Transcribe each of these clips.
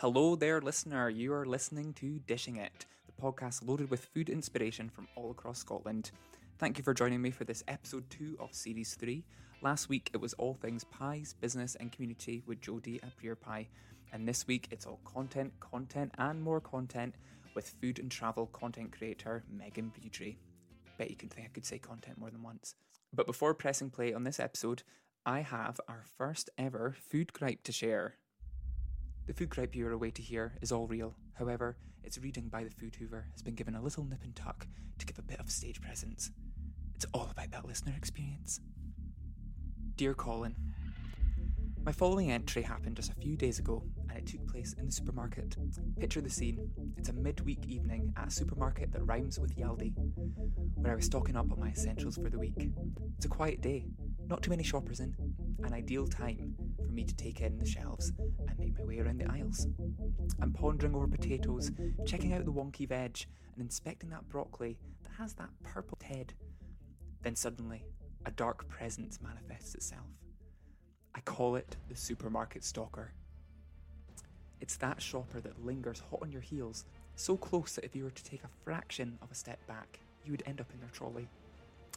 Hello there, listener. You are listening to Dishing It, the podcast loaded with food inspiration from all across Scotland. Thank you for joining me for this episode 2 of Series 3. Last week it was all things pies, business, and community with Jodie at Breer Pie. And this week it's all content, content, and more content with food and travel content creator Megan Beaudry. Bet you can think I could say content more than once. But before pressing play on this episode, I have our first ever food gripe to share. The food gripe you are away to hear is all real. However, its reading by the food hoover has been given a little nip and tuck to give a bit of stage presence. It's all about that listener experience. Dear Colin, my following entry happened just a few days ago and it took place in the supermarket. Picture the scene. It's a midweek evening at a supermarket that rhymes with Yaldi, where I was stocking up on my essentials for the week. It's a quiet day, not too many shoppers in, an ideal time for me to take in the shelves and make my way around the aisles. I'm pondering over potatoes, checking out the wonky veg, and inspecting that broccoli that has that purple head. Then suddenly, a dark presence manifests itself. I call it the supermarket stalker. It's that shopper that lingers hot on your heels, so close that if you were to take a fraction of a step back, you would end up in their trolley.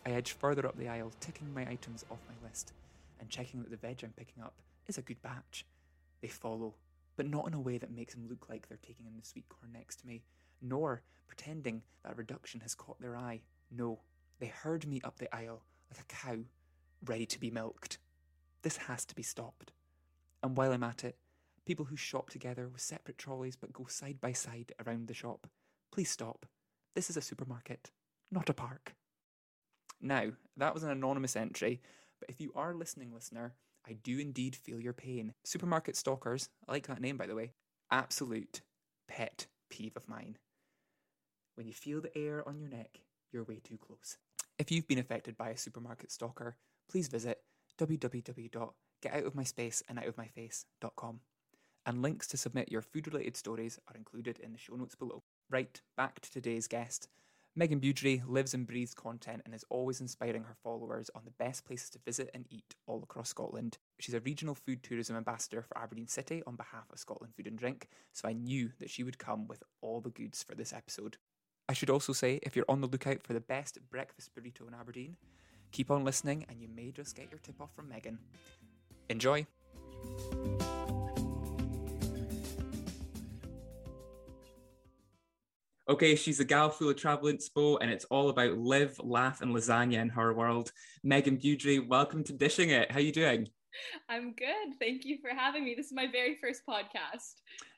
I edge further up the aisle, ticking my items off my list, and checking that the veg I'm picking up is a good batch. They follow, but not in a way that makes them look like they're taking in the sweet corn next to me, nor pretending that reduction has caught their eye. No, they herd me up the aisle like a cow, ready to be milked. This has to be stopped. And while I'm at it, people who shop together with separate trolleys but go side by side around the shop, please stop. This is a supermarket, not a park. Now, that was an anonymous entry, but if you are listening, listener, I do indeed feel your pain. Supermarket stalkers, I like that name by the way, absolute pet peeve of mine. When you feel the air on your neck, you're way too close. If you've been affected by a supermarket stalker, please visit www.getoutofmyspaceandoutofmyface.com. And links to submit your food related stories are included in the show notes below. Right, back to today's guest. Megan Beaudry lives and breathes content and is always inspiring her followers on the best places to visit and eat all across Scotland. She's a regional food tourism ambassador for Aberdeen City on behalf of Scotland Food and Drink, so I knew that she would come with all the goods for this episode. I should also say, if you're on the lookout for the best breakfast burrito in Aberdeen, keep on listening and you may just get your tip off from Megan. Enjoy! Okay, she's a gal full of travel inspo, and it's all about live, laugh, and lasagna in her world. Megan Beaudry, welcome to Dishing It. How are you doing? I'm good. Thank you for having me. This is my very first podcast.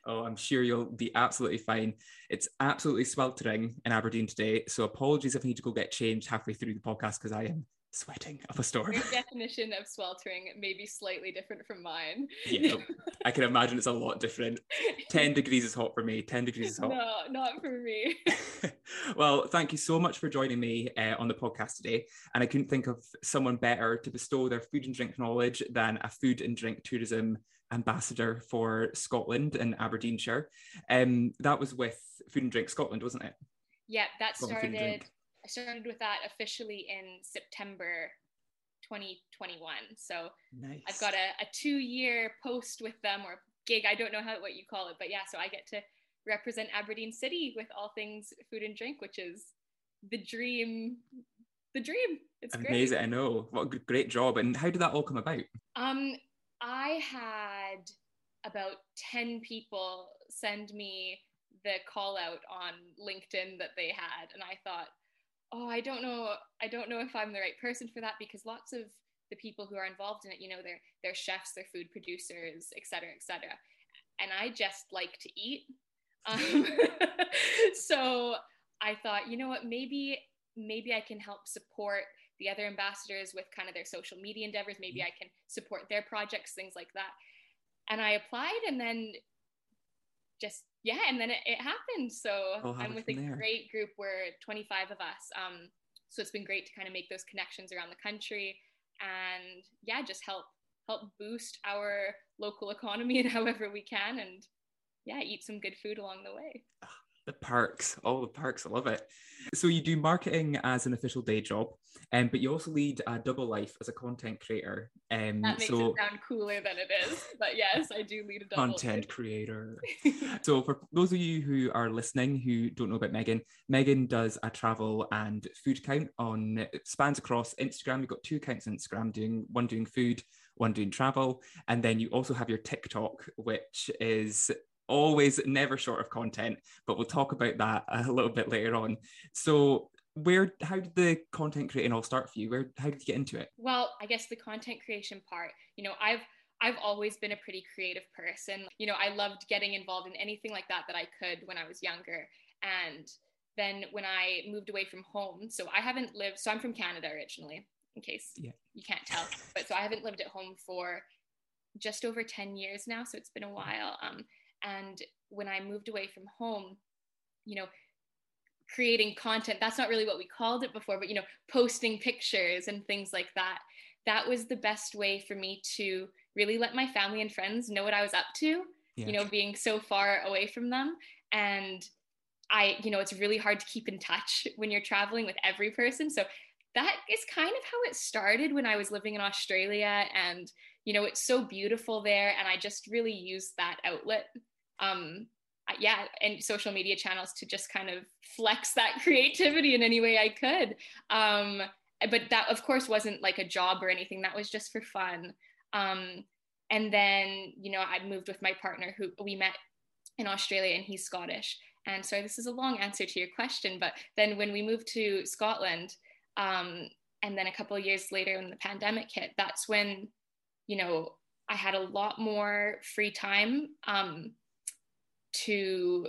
Oh, I'm sure you'll be absolutely fine. It's absolutely sweltering in Aberdeen today, so apologies if I need to go get changed halfway through the podcast because I am sweating up a storm. Your definition of sweltering may be slightly different from mine. yeah, I can imagine it's a lot different. 10 degrees is hot for me. 10 degrees is hot. No, not for me. well, thank you so much for joining me uh, on the podcast today. And I couldn't think of someone better to bestow their food and drink knowledge than a food and drink tourism ambassador for Scotland and Aberdeenshire. Um, that was with Food and Drink Scotland, wasn't it? Yeah, that started I started with that officially in September 2021. So nice. I've got a, a two year post with them or gig. I don't know how what you call it, but yeah, so I get to represent Aberdeen City with all things food and drink, which is the dream. The dream. It's amazing. Great. I know. What a great job. And how did that all come about? Um, I had about 10 people send me the call out on LinkedIn that they had. And I thought, oh i don't know i don't know if i'm the right person for that because lots of the people who are involved in it you know they're they're chefs they're food producers etc etc and i just like to eat. Um, so i thought you know what maybe maybe i can help support the other ambassadors with kind of their social media endeavors. Maybe i can support their projects things like that. And i applied and then just yeah, and then it, it happened. So oh, I'm with a there. great group. We're 25 of us. Um, so it's been great to kind of make those connections around the country, and yeah, just help help boost our local economy in however we can, and yeah, eat some good food along the way. The parks, all the parks, I love it. So you do marketing as an official day job, um, but you also lead a double life as a content creator. Um, that makes so, it sound cooler than it is, but yes, I do lead a double content creator. so for those of you who are listening who don't know about Megan, Megan does a travel and food count on it spans across Instagram. You've got two accounts on Instagram, doing one doing food, one doing travel, and then you also have your TikTok, which is always never short of content, but we'll talk about that a little bit later on. So where how did the content creating all start for you? Where how did you get into it? Well, I guess the content creation part, you know, I've I've always been a pretty creative person. You know, I loved getting involved in anything like that that I could when I was younger. And then when I moved away from home, so I haven't lived so I'm from Canada originally, in case yeah. you can't tell. But so I haven't lived at home for just over 10 years now, so it's been a while. Um, and when I moved away from home, you know, creating content, that's not really what we called it before, but, you know, posting pictures and things like that, that was the best way for me to really let my family and friends know what I was up to, yeah. you know, being so far away from them. And I, you know, it's really hard to keep in touch when you're traveling with every person. So that is kind of how it started when I was living in Australia. And, you know, it's so beautiful there. And I just really used that outlet um, yeah, and social media channels to just kind of flex that creativity in any way I could. Um, but that, of course, wasn't like a job or anything. That was just for fun. Um, and then, you know, I moved with my partner who we met in Australia, and he's Scottish. And sorry, this is a long answer to your question, but then when we moved to Scotland, um, and then a couple of years later when the pandemic hit, that's when, you know, I had a lot more free time. Um, to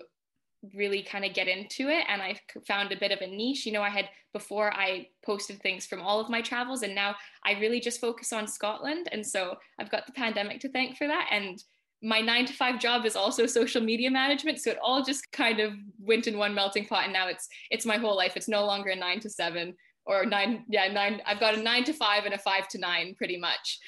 really kind of get into it and I found a bit of a niche. You know, I had before I posted things from all of my travels and now I really just focus on Scotland and so I've got the pandemic to thank for that and my 9 to 5 job is also social media management so it all just kind of went in one melting pot and now it's it's my whole life. It's no longer a 9 to 7 or 9 yeah 9 I've got a 9 to 5 and a 5 to 9 pretty much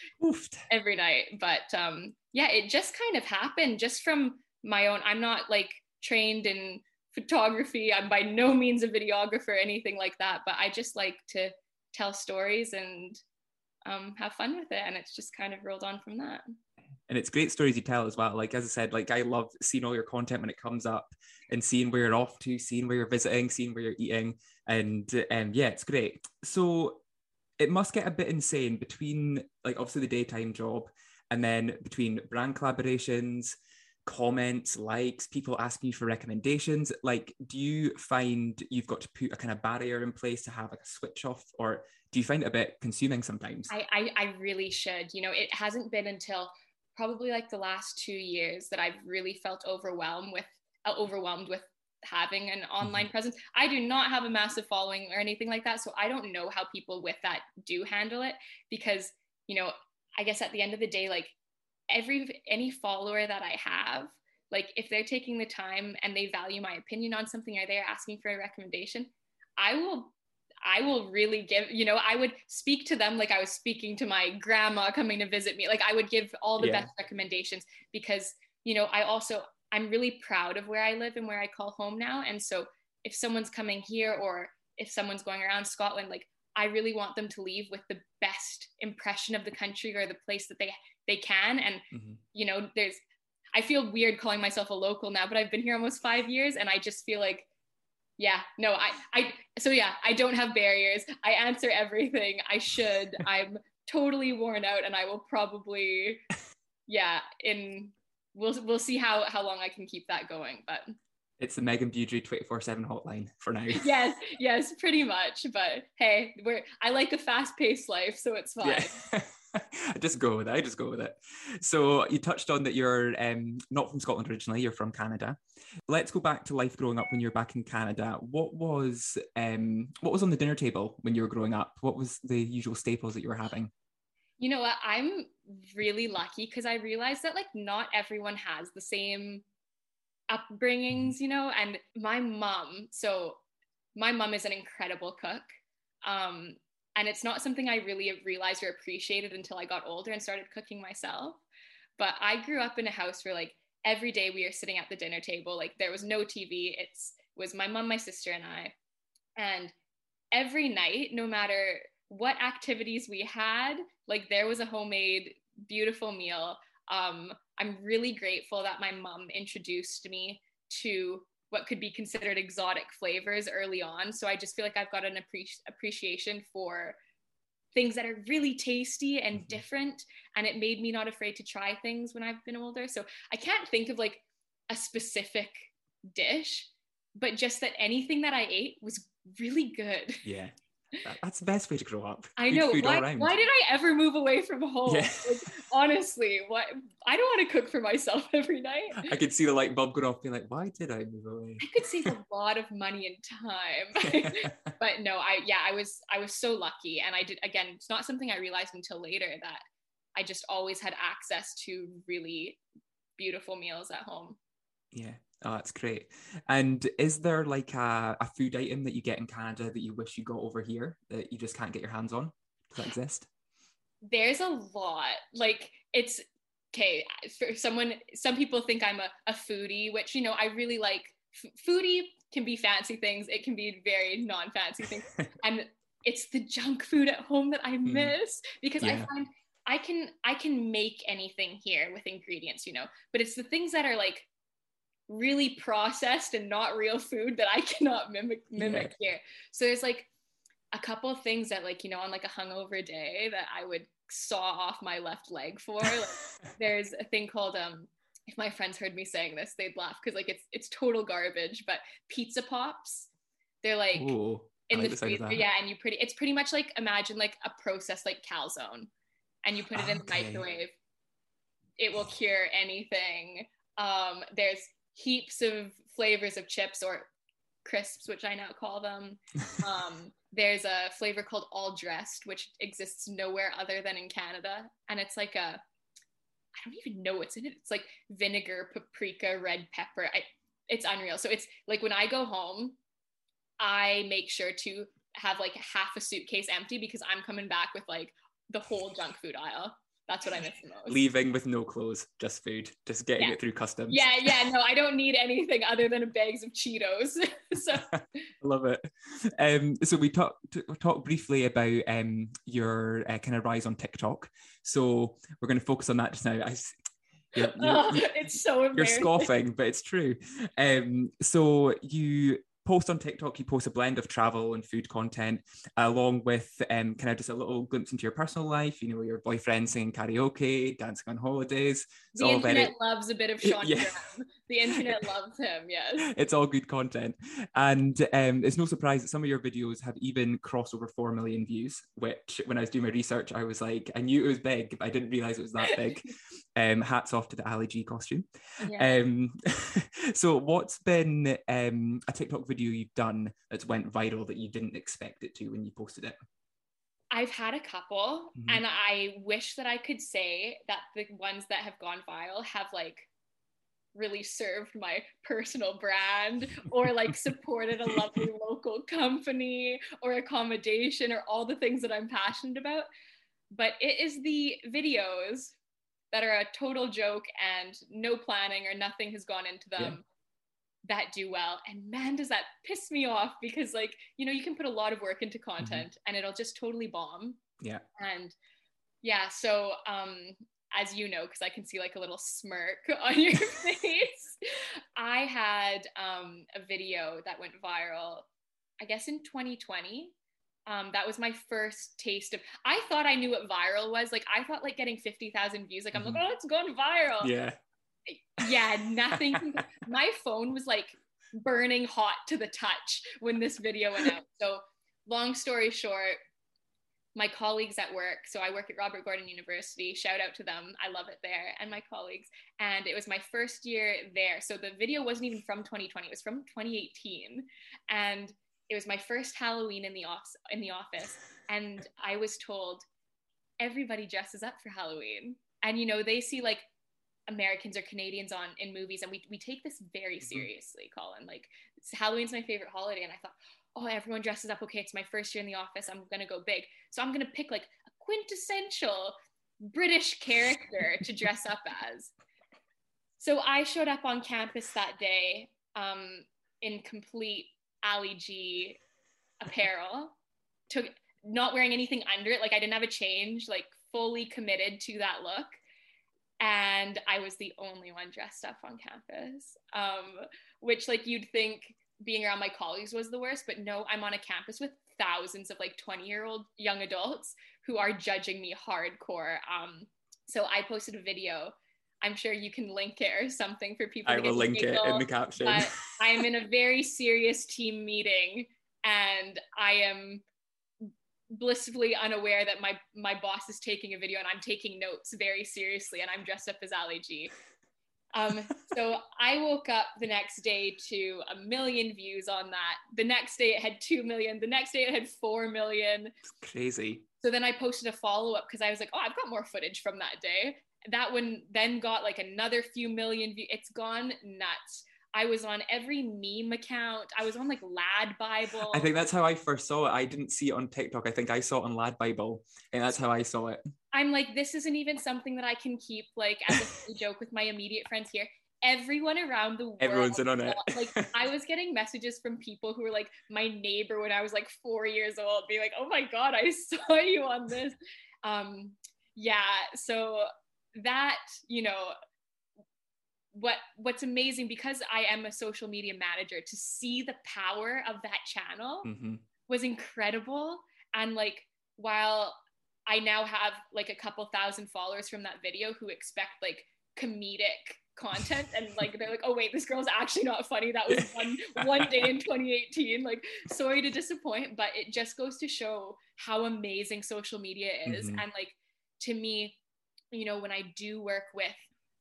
every night but um yeah it just kind of happened just from my own i'm not like trained in photography. I'm by no means a videographer anything like that but i just like to tell stories and um, have fun with it and it's just kind of rolled on from that. And it's great stories you tell as well. Like as i said like i love seeing all your content when it comes up and seeing where you're off to seeing where you're visiting seeing where you're eating and um, yeah it's great. So it must get a bit insane between like obviously the daytime job and then between brand collaborations comments, likes, people asking you for recommendations? Like, do you find you've got to put a kind of barrier in place to have like a switch off, or do you find it a bit consuming sometimes? I, I, I really should. You know, it hasn't been until probably like the last two years that I've really felt overwhelmed with uh, overwhelmed with having an online mm-hmm. presence. I do not have a massive following or anything like that, so I don't know how people with that do handle it because you know, I guess at the end of the day, like every any follower that I have, like if they're taking the time and they value my opinion on something or they're asking for a recommendation, I will I will really give, you know, I would speak to them like I was speaking to my grandma coming to visit me. Like I would give all the yeah. best recommendations because, you know, I also I'm really proud of where I live and where I call home now. And so if someone's coming here or if someone's going around Scotland, like I really want them to leave with the best impression of the country or the place that they they can. And mm-hmm. you know, there's I feel weird calling myself a local now, but I've been here almost five years, and I just feel like, yeah, no, I I so yeah, I don't have barriers. I answer everything. I should. I'm totally worn out, and I will probably, yeah, in we'll we'll see how how long I can keep that going, but it's the Megan Beaudry 24-7 hotline for now. yes, yes, pretty much. But hey, we're I like a fast-paced life, so it's fine. Yeah. I just go with it. I just go with it. So you touched on that you're um, not from Scotland originally. You're from Canada. Let's go back to life growing up when you were back in Canada. What was um, what was on the dinner table when you were growing up? What was the usual staples that you were having? You know what? I'm really lucky because I realized that like not everyone has the same upbringings, you know, and my mom, so my mom is an incredible cook. Um, and it's not something I really realized or appreciated until I got older and started cooking myself. But I grew up in a house where like every day we are sitting at the dinner table, like there was no TV. It's was my mom, my sister, and I. And every night, no matter what activities we had, like there was a homemade, beautiful meal. Um, I'm really grateful that my mom introduced me to what could be considered exotic flavors early on. So I just feel like I've got an appreci- appreciation for things that are really tasty and mm-hmm. different. And it made me not afraid to try things when I've been older. So I can't think of like a specific dish, but just that anything that I ate was really good. Yeah. That's the best way to grow up. I know. Why, why, did I ever move away from home? Yeah. Like, honestly, what I don't want to cook for myself every night. I could see the light bulb going off, being like, "Why did I move away?" I could save a lot of money and time. but no, I yeah, I was I was so lucky, and I did again. It's not something I realized until later that I just always had access to really beautiful meals at home. Yeah, Oh, that's great. And is there like a, a food item that you get in Canada that you wish you got over here that you just can't get your hands on? Does that exist? There's a lot. Like it's okay for someone. Some people think I'm a, a foodie, which you know I really like. F- foodie can be fancy things. It can be very non-fancy things, and it's the junk food at home that I hmm. miss mm. because yeah. I find I can I can make anything here with ingredients, you know, but it's the things that are like really processed and not real food that I cannot mimic mimic yeah. here. So there's like a couple of things that like you know on like a hungover day that I would saw off my left leg for. Like, there's a thing called um if my friends heard me saying this they'd laugh because like it's it's total garbage but pizza pops they're like Ooh, in like the freezer yeah and you pretty it's pretty much like imagine like a process like calzone and you put it okay. in the microwave it will cure anything um there's heaps of flavors of chips or crisps, which I now call them. Um, there's a flavor called all dressed, which exists nowhere other than in Canada. And it's like a, I don't even know what's in it. It's like vinegar, paprika, red pepper. I, it's unreal. So it's like when I go home, I make sure to have like half a suitcase empty because I'm coming back with like the whole junk food aisle. That's what I miss the most. Leaving with no clothes, just food, just getting yeah. it through customs. Yeah, yeah, no, I don't need anything other than bags of Cheetos. so I love it. Um, so we talked talk briefly about um your uh, kind of rise on TikTok. So we're going to focus on that just now. I, you're, you're, oh, it's so You're scoffing, but it's true. Um, so you post on TikTok, you post a blend of travel and food content, along with um, kind of just a little glimpse into your personal life. You know, your boyfriend singing karaoke, dancing on holidays. It's the internet very... loves a bit of Sean yeah. The internet loves him. Yes, it's all good content, and um, it's no surprise that some of your videos have even crossed over four million views. Which, when I was doing my research, I was like, I knew it was big, but I didn't realize it was that big. um, hats off to the Ali G costume. Yeah. Um, so, what's been um, a TikTok video? video you've done that's went viral that you didn't expect it to when you posted it? I've had a couple, mm-hmm. and I wish that I could say that the ones that have gone viral have like really served my personal brand or like supported a lovely local company or accommodation or all the things that I'm passionate about. But it is the videos that are a total joke and no planning or nothing has gone into them that do well and man does that piss me off because like you know you can put a lot of work into mm-hmm. content mm-hmm. and it'll just totally bomb yeah and yeah so um as you know because i can see like a little smirk on your face i had um a video that went viral i guess in 2020 um, that was my first taste of. I thought I knew what viral was. Like I thought like getting fifty thousand views. Like I'm mm-hmm. like, oh, it's going viral. Yeah yeah, nothing. my phone was like burning hot to the touch when this video went out. So, long story short, my colleagues at work, so I work at Robert Gordon University, shout out to them. I love it there and my colleagues. And it was my first year there. So the video wasn't even from 2020, it was from 2018. And it was my first Halloween in the office in the office. And I was told everybody dresses up for Halloween. And you know, they see like Americans or Canadians on in movies, and we we take this very mm-hmm. seriously, Colin. Like Halloween's my favorite holiday, and I thought, oh, everyone dresses up. Okay, it's my first year in the office. I'm gonna go big, so I'm gonna pick like a quintessential British character to dress up as. So I showed up on campus that day. Um, in complete Ali G apparel, took not wearing anything under it. Like I didn't have a change, like fully committed to that look. And I was the only one dressed up on campus, um, which like you'd think being around my colleagues was the worst, but no, I'm on a campus with thousands of like 20 year old young adults who are judging me hardcore. Um, so I posted a video. I'm sure you can link it or something for people. I will link it in the caption. But I am in a very serious team meeting and I am blissfully unaware that my my boss is taking a video and I'm taking notes very seriously and I'm dressed up as Ali G. Um, so I woke up the next day to a million views on that. The next day it had two million. The next day it had four million. It's crazy. So then I posted a follow up because I was like, oh, I've got more footage from that day. That one then got like another few million views. It's gone nuts. I was on every meme account. I was on like Lad Bible. I think that's how I first saw it. I didn't see it on TikTok. I think I saw it on Lad Bible, and that's how I saw it. I'm like, this isn't even something that I can keep like as a joke with my immediate friends here. Everyone around the world, everyone's in on it. like, I was getting messages from people who were like my neighbor when I was like four years old, being like, "Oh my god, I saw you on this." Um, yeah, so that you know what what's amazing because I am a social media manager to see the power of that channel mm-hmm. was incredible and like while I now have like a couple thousand followers from that video who expect like comedic content and like they're like oh wait this girl's actually not funny that was one one day in 2018 like sorry to disappoint but it just goes to show how amazing social media is mm-hmm. and like to me you know when i do work with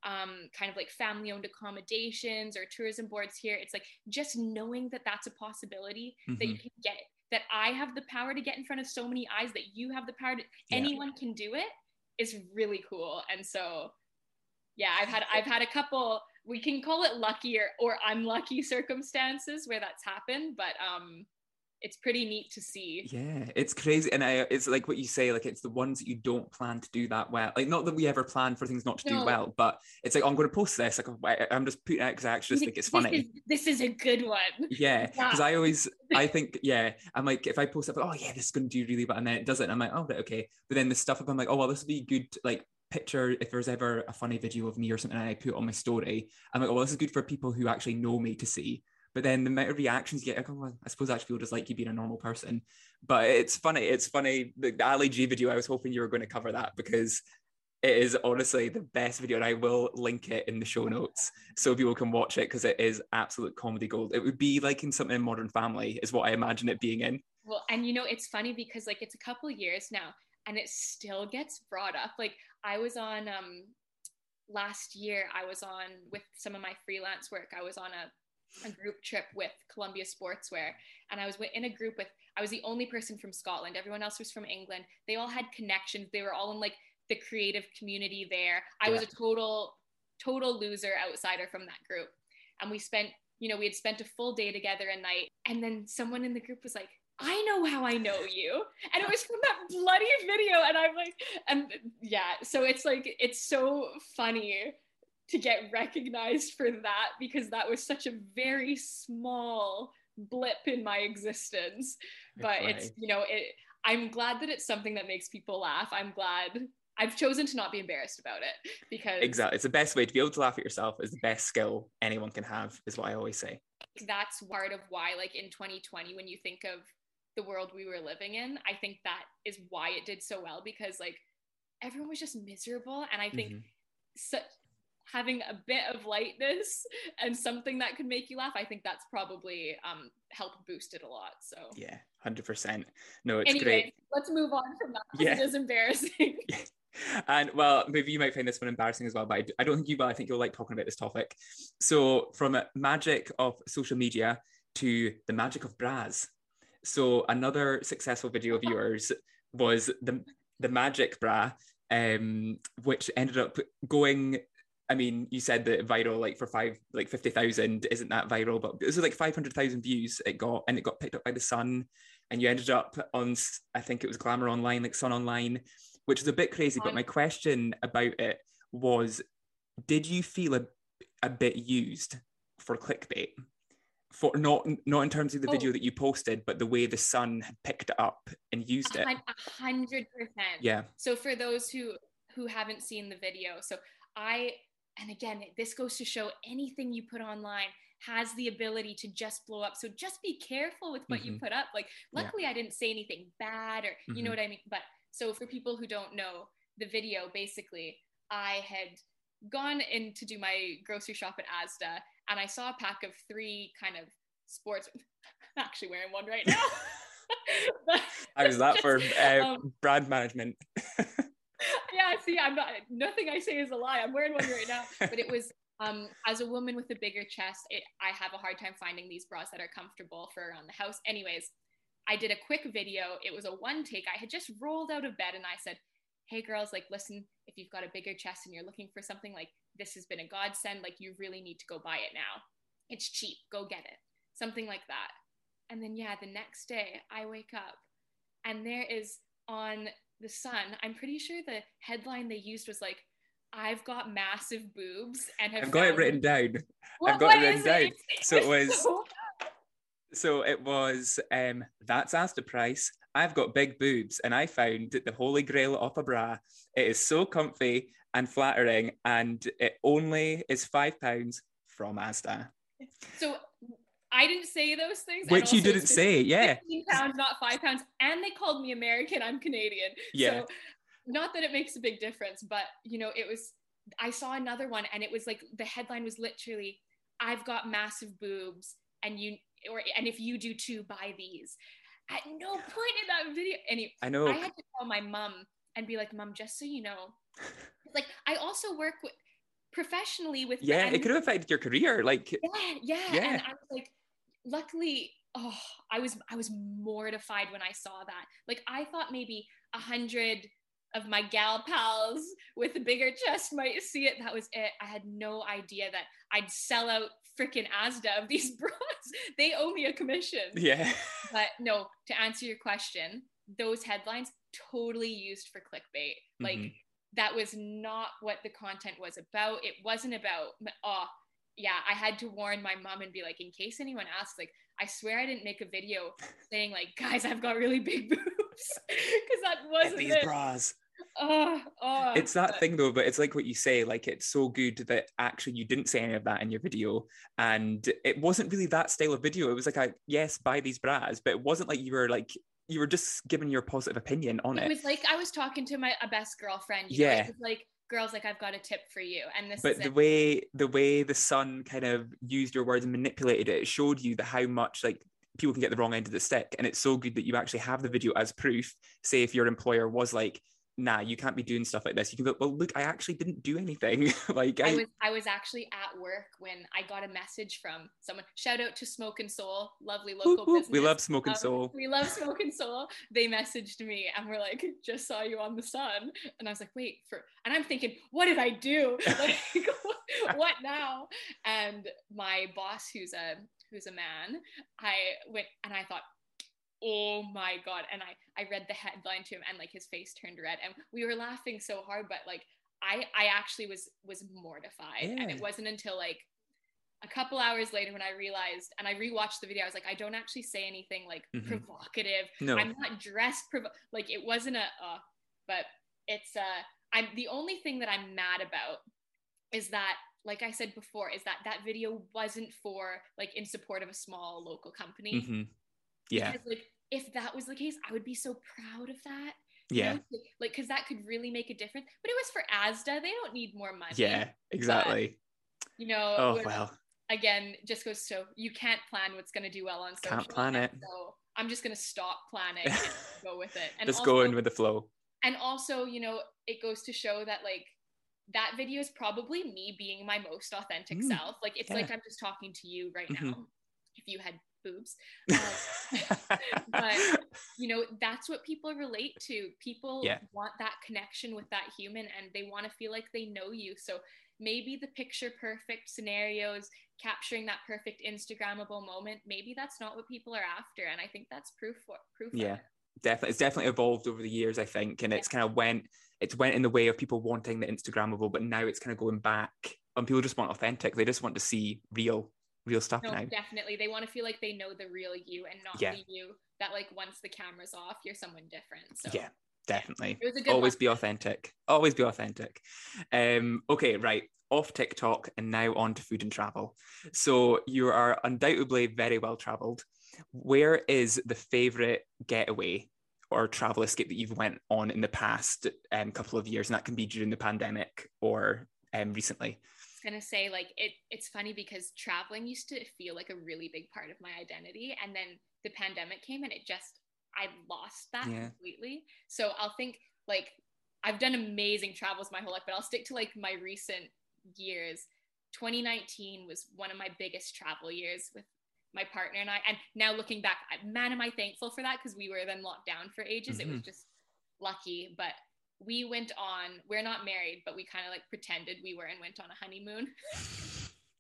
um, kind of like family owned accommodations or tourism boards here. It's like just knowing that that's a possibility mm-hmm. that you mm-hmm. can get, that I have the power to get in front of so many eyes, that you have the power to, yeah. anyone can do it is really cool. And so, yeah, I've had, I've had a couple, we can call it lucky or, or unlucky circumstances where that's happened, but um, it's pretty neat to see. Yeah, it's crazy, and I, it's like what you say, like it's the ones that you don't plan to do that well. Like not that we ever plan for things not to no. do well, but it's like oh, I'm going to post this. Like I'm just putting it because I actually just think it's funny. This is, this is a good one. Yeah, because I always I think yeah, I'm like if I post it, like, oh yeah, this is going to do really well, and then it doesn't. I'm like oh right, okay, but then the stuff up, I'm like oh well, this would be good. Like picture if there's ever a funny video of me or something and I put on my story, I'm like, oh, well, this is good for people who actually know me to see. But then the amount of reactions you get, oh, I suppose actually feel just like you being a normal person. But it's funny. It's funny. The, the Ali G video, I was hoping you were going to cover that because it is honestly the best video and I will link it in the show notes so people can watch it because it is absolute comedy gold. It would be like in something in Modern Family is what I imagine it being in. Well, and you know, it's funny because like it's a couple years now and it still gets brought up. Like I was on um last year I was on with some of my freelance work. I was on a a group trip with Columbia Sportswear, and I was in a group with. I was the only person from Scotland. Everyone else was from England. They all had connections. They were all in like the creative community there. I yeah. was a total, total loser outsider from that group, and we spent. You know, we had spent a full day together a night, and then someone in the group was like, I know how I know you. And it was from that bloody video. And I'm like, and yeah, so it's like, it's so funny to get recognized for that because that was such a very small blip in my existence. But right. it's you know it i'm glad that it's something that makes people laugh. I'm glad i've chosen to not be embarrassed about it because exactly. It's the best way to be able to laugh at yourself is the best skill anyone can have is what i always say. That's part of why like in 2020 when you think of the world we were living in i think that is why it did so well because like everyone was just miserable. And i think mm-hmm. such having a bit of lightness and something that could make you laugh, I think that's probably um, helped boost it a lot. So yeah, hundred percent. No, it's anyway, great. Let's move on from that. Yeah. It is embarrassing. And well, maybe you might find this one embarrassing as well, but I, don't think you will. I think you'll like talking about this topic. So, from the magic of social media to the magic of bras. So, another successful video of yours was the the magic bra, um, which ended up going I mean, you said that viral, like for five, like 50,000 isn't that viral, but this was like 500,000 views it got, and it got picked up by The Sun. And you ended up on, I think it was Glamour Online, like Sun Online, which is a bit crazy. But uh-huh. my question about it was did you feel a, a bit used for clickbait? For not not in terms of the Oh. video that you posted, but the way the sun had picked it up and used it. a hundred percent. Yeah. So for those who who haven't seen the video, so I and again, this goes to show anything you put online has the ability to just blow up. So just be careful with what you Mhm. put up. Like Yeah. luckily I didn't say anything bad or you know Mhm. what I mean? But so for people who don't know, the video basically I had gone in to do my grocery shop at Asda and I saw a pack of three kind of sports I'm actually wearing one right now. But How's that for uh, um, brand management? Yeah, see, I'm not. Nothing I say is a lie. I'm wearing one right now, but it was. Um, as a woman with a bigger chest, it, I have a hard time finding these bras that are comfortable for around the house. Anyways, I did a quick video. It was a one take. I had just rolled out of bed and I said, "Hey girls, like listen, if you've got a bigger chest and you're looking for something like this has been a godsend. Like you really need to go buy it now. It's cheap. Go get it. Something like that." And then yeah, the next day I wake up and there is on the sun i'm pretty sure the headline they used was like i've got massive boobs and have I've got it written down. What- I've got it written down. So it was- So- So it was um that's asked a price. I've got big boobs and I found the holy grail of a bra. It is so comfy and flattering and it only is five pounds from Asda. so i didn't say those things Which you didn't say, yeah. 15 pounds not five pounds and they called me american i'm canadian Yeah. so not that it makes a big difference but you know it was i saw another one and it was like the headline was literally i've got massive boobs and you or and if you do too buy these at no point in that video any I know I had to call my mom and be like, "Mom, just so you know, like I also work with professionally with yeah, it could have affected your career. Like yeah, yeah, Yeah. And I was like, luckily, oh, I was I was mortified when I saw that. Like I thought maybe a hundred of my gal pals with a bigger chest might see it. That was it. I had no idea that I'd sell out freaking Asda of these bras. they owe me a commission. yeah. But no, to answer your question, those headlines totally used for clickbait. Like Mhm. that was not what the content was about. It wasn't about oh yeah, I had to warn my mom and be like, in case anyone asks, like, I swear I didn't make a video saying like, guys, I've got really big boobs, because that wasn't these it. bras. Oh, oh, It's that but- thing though, but it's like what you say, like it's so good that actually you didn't say any of that in your video. And it wasn't really that style of video. It was like a yes, buy these bras, but it wasn't like you were like you were just giving your positive opinion on It it. was like I was talking to my a best girlfriend. You know, Yeah. it was like girls, like I've got a tip for you, and this But is the it. way the way the sun kind of used your words and manipulated it, it showed you that how much like people can get the wrong end of the stick. And it's so good that you actually have the video as proof. Say if your employer was like, nah, you can't be doing stuff like this, you can go, well, look, I actually didn't do anything. like I, I was I was actually at work when I got a message from someone. Shout out to Smoke and Soul, lovely local whoop, business. we love smoking Um, soul. We love Smoke and Soul. They messaged me and were like, "Just saw you on the Sun," and I was like, "Wait for," and I'm thinking, "What did I do? Like, what now?" And my boss, who's a who's a man, I went and I thought, oh my god and i i read the headline to him and like his face turned red and we were laughing so hard but like i i actually was was mortified and it wasn't until like a couple hours later when i realized and i rewatched the video i was like i don't actually say anything like Mhm. provocative No. i'm not dressed provo- like it wasn't a uh but it's uh i'm the only thing that i'm mad about is that like i said before is that that video wasn't for like in support of a small local company Mhm. Yeah. because, like, if that was the case, I would be so proud of that. you Yeah. know? Like, because that could really make a difference. But it was for ASDA. They don't need more money. Yeah. Exactly. You know, Oh well. again, just goes to you can't plan what's going to do well on social. Can't plan it. So I'm just going to stop planning and go with it. And Just also, go in with the flow. and also, you know, it goes to show that, like, that video is probably me being my most authentic Mm, self. Like, it's yeah. like I'm just talking to you right Mhm. now. If you had boobs. Uh, but you know that's what people relate to. People Yeah. want that connection with that human and they want to feel like they know you. So maybe the picture perfect scenarios capturing that perfect instagrammable moment. Maybe that's not what people are after and i think that's proof for proof of yeah. it. definitely it's definitely evolved over the years i think and it's kind of went it's went in the way of people wanting the instagrammable but now it's kind of going back and people just want authentic. They just want to see real real stuff no, now. definitely. They want to feel like they know the real you and not Yeah. the you that like once the camera's off, you're someone different. So Yeah, definitely. it was a good Always one. be authentic. Always be authentic. Um, okay, right. Off TikTok and now on to food and travel. So you are undoubtedly very well traveled. Where is the favorite getaway or travel escape that you've went on in the past um, couple of years? And that can be during the pandemic or um, recently. Gonna say like it it's funny because traveling used to feel like a really big part of my identity and then the pandemic came and it just I lost that Yeah. completely. So I'll think like I've done amazing travels my whole life, but I'll stick to like my recent years. 2019 was one of my biggest travel years with my partner and I. And now looking back, man, am I thankful for that because we were then locked down for ages. It was Mhm. just lucky. But we went on, we're not married, but we kind of like pretended we were and went on a honeymoon.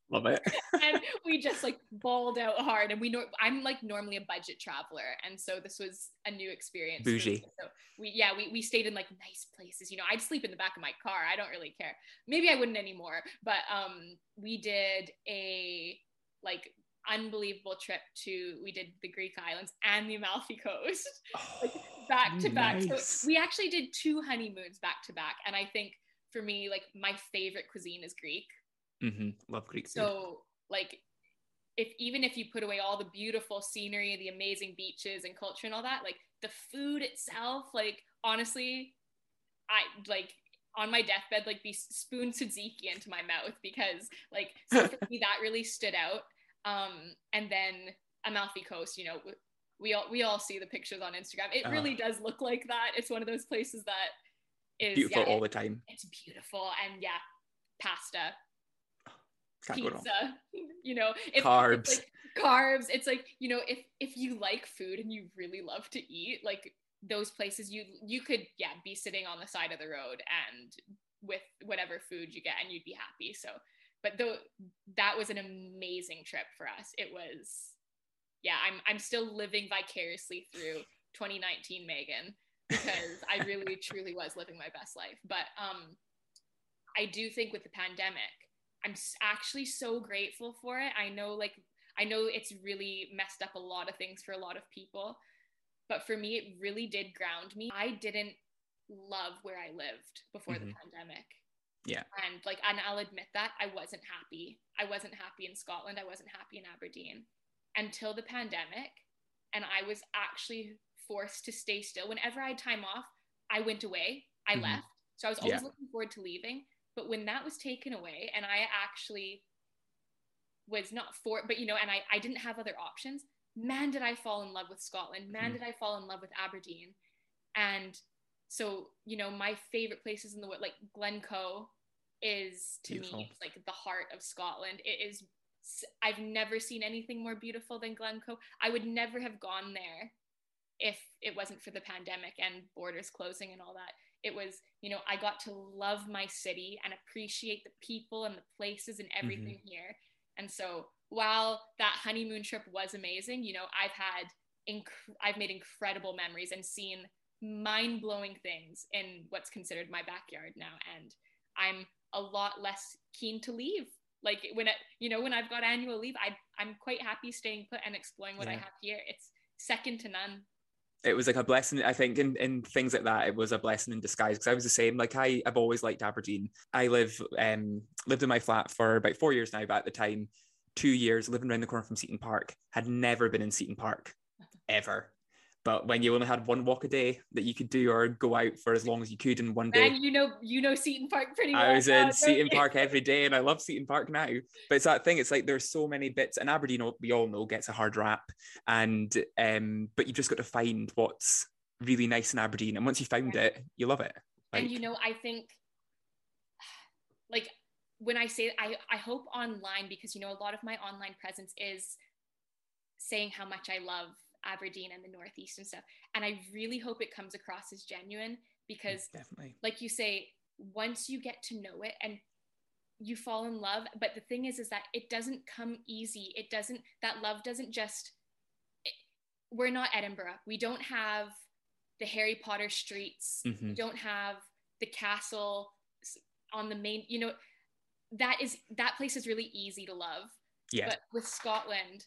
Love it. and we just like balled out hard. And we know I'm like normally a budget traveler. And so this was a new experience. Bougie. So we, yeah, we, we stayed in like nice places. You know, I'd sleep in the back of my car. I don't really care. Maybe I wouldn't anymore. But um, we did a like unbelievable trip to, we did the Greek islands and the Amalfi Coast back to back. So we actually did two honeymoons back to back. And I think for me, like my favorite cuisine is Greek. Mhm. Love Greek food. So like if even if you put away all the beautiful scenery, the amazing beaches and culture and all that, like the food itself, like honestly, I like on my deathbed, like be spoon tzatziki into my mouth because like so for me that really stood out. Um, and then Amalfi Coast, you know, we all we all see the pictures on Instagram. It really Ah. does look like that. It's one of those places that is Beautiful yeah, all the time. it's beautiful and yeah, pasta Can't pizza you know if, Carbs. it's like carbs it's like you know if if you like food and you really love to eat like those places you you could yeah be sitting on the side of the road and with whatever food you get and you'd be happy so but though that was an amazing trip for us it was yeah i'm i'm still living vicariously through 2019 megan because i really truly was living my best life but um i do think with the pandemic I'm actually so grateful for it. I know, like, I know it's really messed up a lot of things for a lot of people, but for me, it really did ground me. I didn't love where I lived before the Mhm. pandemic. Yeah. And, like, and I'll admit that I wasn't happy. I wasn't happy in Scotland. I wasn't happy in Aberdeen until the pandemic. And I was actually forced to stay still. Whenever I had time off, I went away, I Mhm. left. So I was always Yeah. looking forward to leaving. But when that was taken away, and I actually was not for, but you know, and I, I didn't have other options, man, did I fall in love with Scotland. Man, Mhm. did I fall in love with Aberdeen. And so, you know, my favorite places in the world, like Glencoe is to Beautiful. me like the heart of Scotland. It is I've never seen anything more beautiful than Glencoe. I would never have gone there if it wasn't for the pandemic and borders closing and all that it was you know i got to love my city and appreciate the people and the places and mm-hmm. everything here and so while that honeymoon trip was amazing you know i've had inc- i've made incredible memories and seen mind-blowing things in what's considered my backyard now and i'm a lot less keen to leave. Like when it you know when i've got annual leave i i'm quite happy staying put and exploring what i have here. It's second to none. It was like a blessing i think in, in things like that it was a blessing in disguise because i was the same. Like i i've always liked aberdeen. I live um lived in my flat for about four years now but at the time two years living around the corner from seaton park had never been in seaton park ever but when you only had one walk a day that you could do or go out for as long as you could in one day Man, you know, you know Seaton Park pretty well. I was now, in Seaton you? Park every day, and I love Seaton Park now. But it's that thing. It's like there's so many bits, and Aberdeen, we all know, gets a hard rap, and um, but you've just got to find what's really nice in Aberdeen, and once you found Yeah. it, you love it. and you know, I think, like, when I say, I I hope online because you know a lot of my online presence is saying how much I love Aberdeen and the Northeast and stuff, and I really hope it comes across as genuine because definitely, like you say once you get to know it and you fall in love but the thing is is that it doesn't come easy. It doesn't that love doesn't just it, we're not edinburgh. We don't have the harry potter streets. We Mhm. don't have the castle on the main you know that is that place is really easy to love. Yeah. But with Scotland,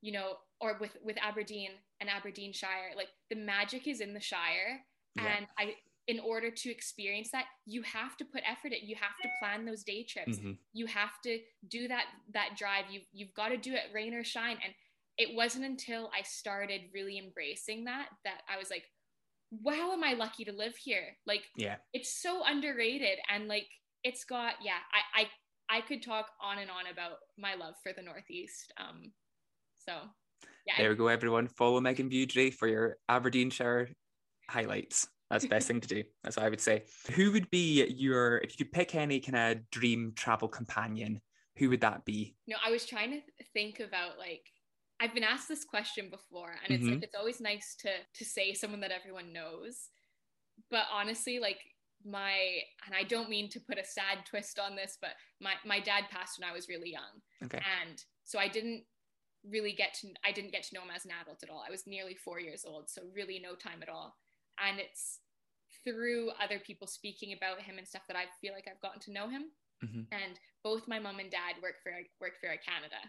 you know, or with with Aberdeen and Aberdeenshire, like the magic is in the Shire, Yeah. and I. In order to experience that, you have to put effort in. You have to plan those day trips Mhm. you have to do that that drive you you've got to do it rain or shine and it wasn't until i started really embracing that that i was like wow am i lucky to live here like Yeah. it's so underrated and like it's got yeah i i, I could talk on and on about my love for the northeast um so yeah There we go, everyone. Follow Megan Beaudry for your Aberdeenshire highlights. That's the best thing to do. That's what I would say. Who would be your, if you could pick any kind of dream travel companion, who would that be? No, I was trying to think about like I've been asked this question before, and it's Mhm. like it's always nice to to say someone that everyone knows. But honestly, like my and I don't mean to put a sad twist on this, but my my dad passed when I was really young, Okay. and so I didn't really get to I didn't get to know him as an adult at all. I was nearly four years old, so really no time at all. And it's through other people speaking about him and stuff that I feel like I've gotten to know him Mhm. and both my mom and dad work for work for Air Canada.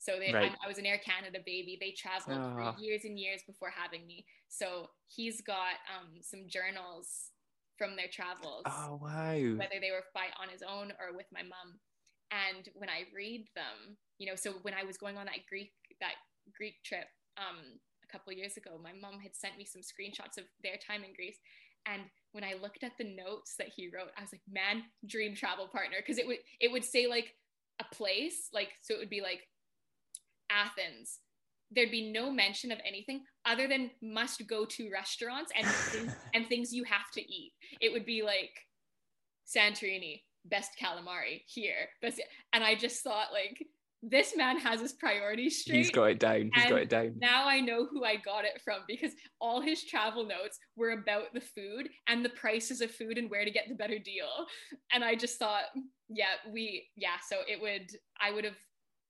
So they, Right. I'm, I was an Air Canada baby. They traveled Ah. for years and years before having me. So he's got um, some journals from their travels, Oh, wow. whether they were by on his own or with my mom. And when I read them, you know, so when I was going on that Greek that Greek trip um, a couple years ago, my mom had sent me some screenshots of their time in Greece. And when I looked at the notes that he wrote, I was like, man, dream travel partner. Because it would it would say like a place, like so it would be like Athens. There'd be no mention of anything other than must go to restaurants and things, and things you have to eat. It would be like Santorini, best calamari here. Best, and I just thought like this man has his priorities straight He's got it down. He's got it down. now I know who I got it from because all his travel notes were about the food and the prices of food and where to get the better deal. And I just thought, yeah, we, yeah, so it would, I would have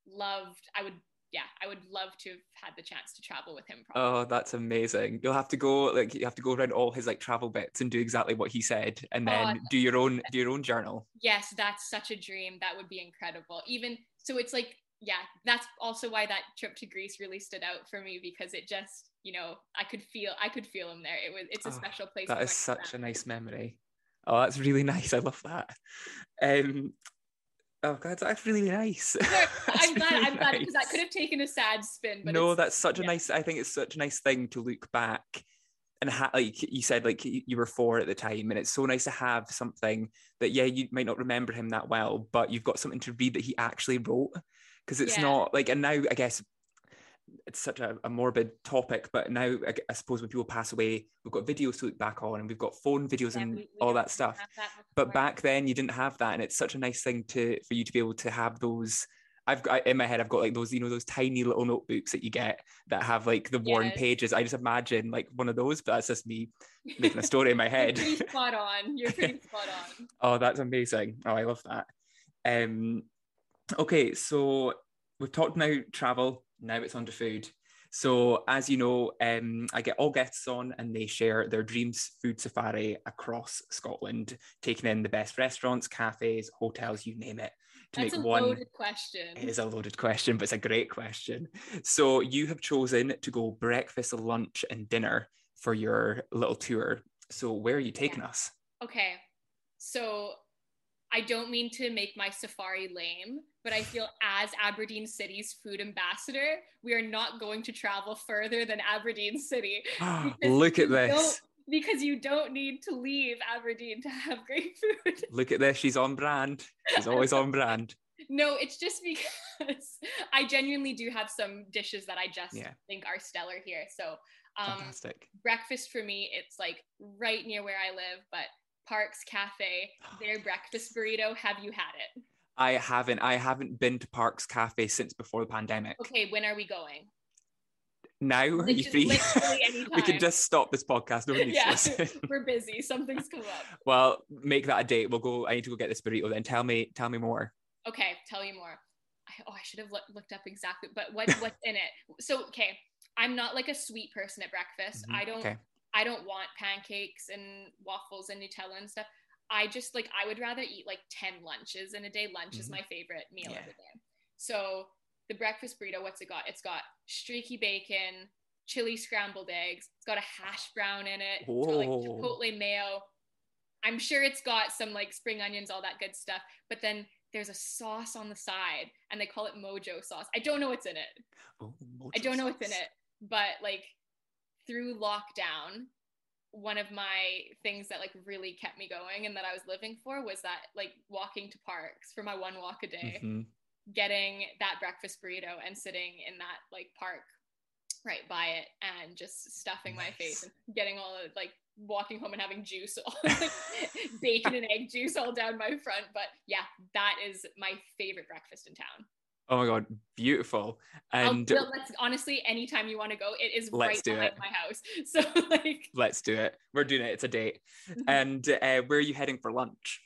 loved, I would, yeah, I would love to have had the chance to travel with him. Probably. Oh, that's amazing. You'll have to go like you have to go around all his like travel bits and do exactly what he said and Oh, then do your own do your own journal. yes, that's such a dream. That would be incredible. Even so, it's like, yeah, that's also why that trip to Greece really stood out for me because it just, you know, I could feel, I could feel him there. It was, it's a Oh, special place. That is such a nice memory. Oh, that's really nice. I love that. Um oh god, that's really nice. That's I'm glad. really I'm glad because that could have taken a sad spin. But no, that's such a nice. I think it's such a nice thing to look back and ha- like you said, like you you were four at the time, and it's so nice to have something that yeah, you might not remember him that well, but you've got something to read that he actually wrote because it's Yeah. not like. And now I guess it's such a, a morbid topic, but now I suppose when people pass away, we've got videos to look back on, and we've got phone videos yeah, and we- we all that stuff. that but back then you didn't have that and it's such a nice thing to for you to be able to have those i've got in my head i've got like those you know those tiny little notebooks that you get that have like the worn Yes. pages. I just imagine like one of those but that's just me making a story in my You're head. pretty spot on. You're pretty spot on. oh that's amazing. Oh i love that. Um okay so we've talked now travel now it's on to food so as you know um i get all guests on and they share their dreams food safari across scotland taking in the best restaurants cafes hotels you name it to That's a make one loaded question. it is a loaded question, but it's a great question. So you have chosen to go breakfast, lunch, and dinner for your little tour. So where are you taking us? Okay, so I don't mean to make my safari lame, but I feel as Aberdeen City's food ambassador, we are not going to travel further than Aberdeen City. Look at this. Because you don't need to leave Aberdeen to have great food. Look at this. She's on brand. She's always on brand. No, it's just because I genuinely do have some dishes that I just Yeah. think are stellar here. So, um, Fantastic. breakfast for me, it's like right near where I live, but Parks Cafe, their breakfast burrito. Have you had it? I haven't. I haven't been to Parks Cafe since before the pandemic. Okay, when are we going? Now, are you free? we can just stop this podcast. No one needs Yeah. We're busy. Something's come up. well, make that a date. We'll go. I need to go get this burrito. Then tell me. Tell me more. Okay, tell you more. I, oh, I should have loo- looked up exactly, but what what's in it? So, okay, I'm not like a sweet person at breakfast. Mhm, I don't. Okay. I don't want pancakes and waffles and Nutella and stuff. I just like I would rather eat like 10 lunches in a day. Lunch is Mhm. my favorite meal Yeah. of the day. So the breakfast burrito, what's it got? It's got streaky bacon, chili scrambled eggs. It's got a hash brown in it. It's got like chipotle mayo. I'm sure it's got some like spring onions, all that good stuff. But then there's a sauce on the side, and they call it Mojo sauce. I don't know what's in it. Oh, I don't know what's in it, but like through lockdown, one of my things that like really kept me going and that I was living for was that like walking to parks for my one walk a day, Mhm. getting that breakfast burrito and sitting in that like park right by it and just stuffing my face and getting all of, like walking home and having juice all like, bacon and egg juice all down my front. But yeah that is my favorite breakfast in town Oh my god, beautiful. I'll- And well, let's honestly, anytime you want to go, it is right behind it. my house. So like let's do it. We're doing it. It's a date. Mhm. And uh, where are you heading for lunch?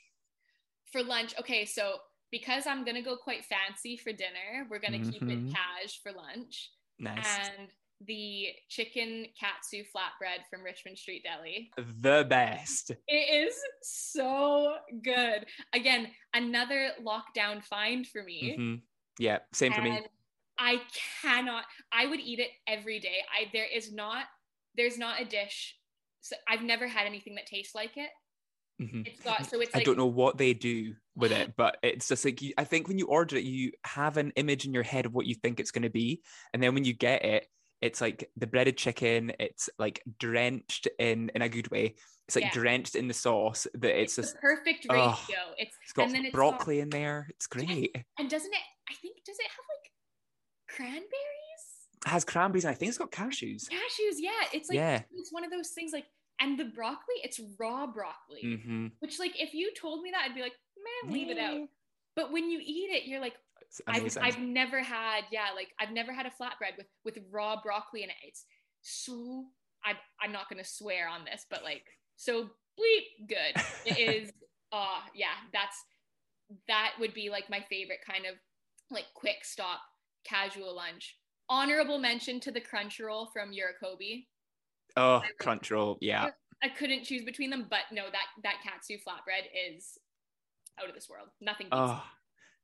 for lunch, okay, so because I'm gonna go quite fancy for dinner, we're gonna keep Mhm. it cash for lunch. Nice. And the chicken katsu flatbread from Richmond Street Deli. the best. It is so good. Again, another lockdown find for me. Mhm. Yeah, same for me. I cannot. I would eat it every day. I there is not there's not a dish. So I've never had anything that tastes like it. Mhm. It's got so it's I like don't know what they do with it, but it's just like you, I think when you order it, you have an image in your head of what you think it's going to be, and then when you get it, it's like the breaded chicken. It's like drenched in in a good way. It's like Yeah. drenched in the sauce. That it's, it's just the perfect oh, ratio. it's it's got and then it's broccoli in there. It's great. And doesn't it? I think does it have like cranberries? has cranberries and I think it's got cashews. Cashews, yeah. It's like Yeah. it's one of those things like and the broccoli, it's raw broccoli. hmm Which like if you told me that, I'd be like, man, leave it out. But when you eat it, you're like, I've. I've never had, yeah, like I've never had a flatbread with with raw broccoli in it. It's so I'm I'm not gonna swear on this, but like so bleep good. It is uh yeah, that's that would be like my favorite kind of like quick stop casual lunch. Honorable mention to the crunch roll from Yorokobi. oh, crunch roll. Yeah. I couldn't choose between them, but no, that that katsu flatbread is out of this world. Nothing beats Oh,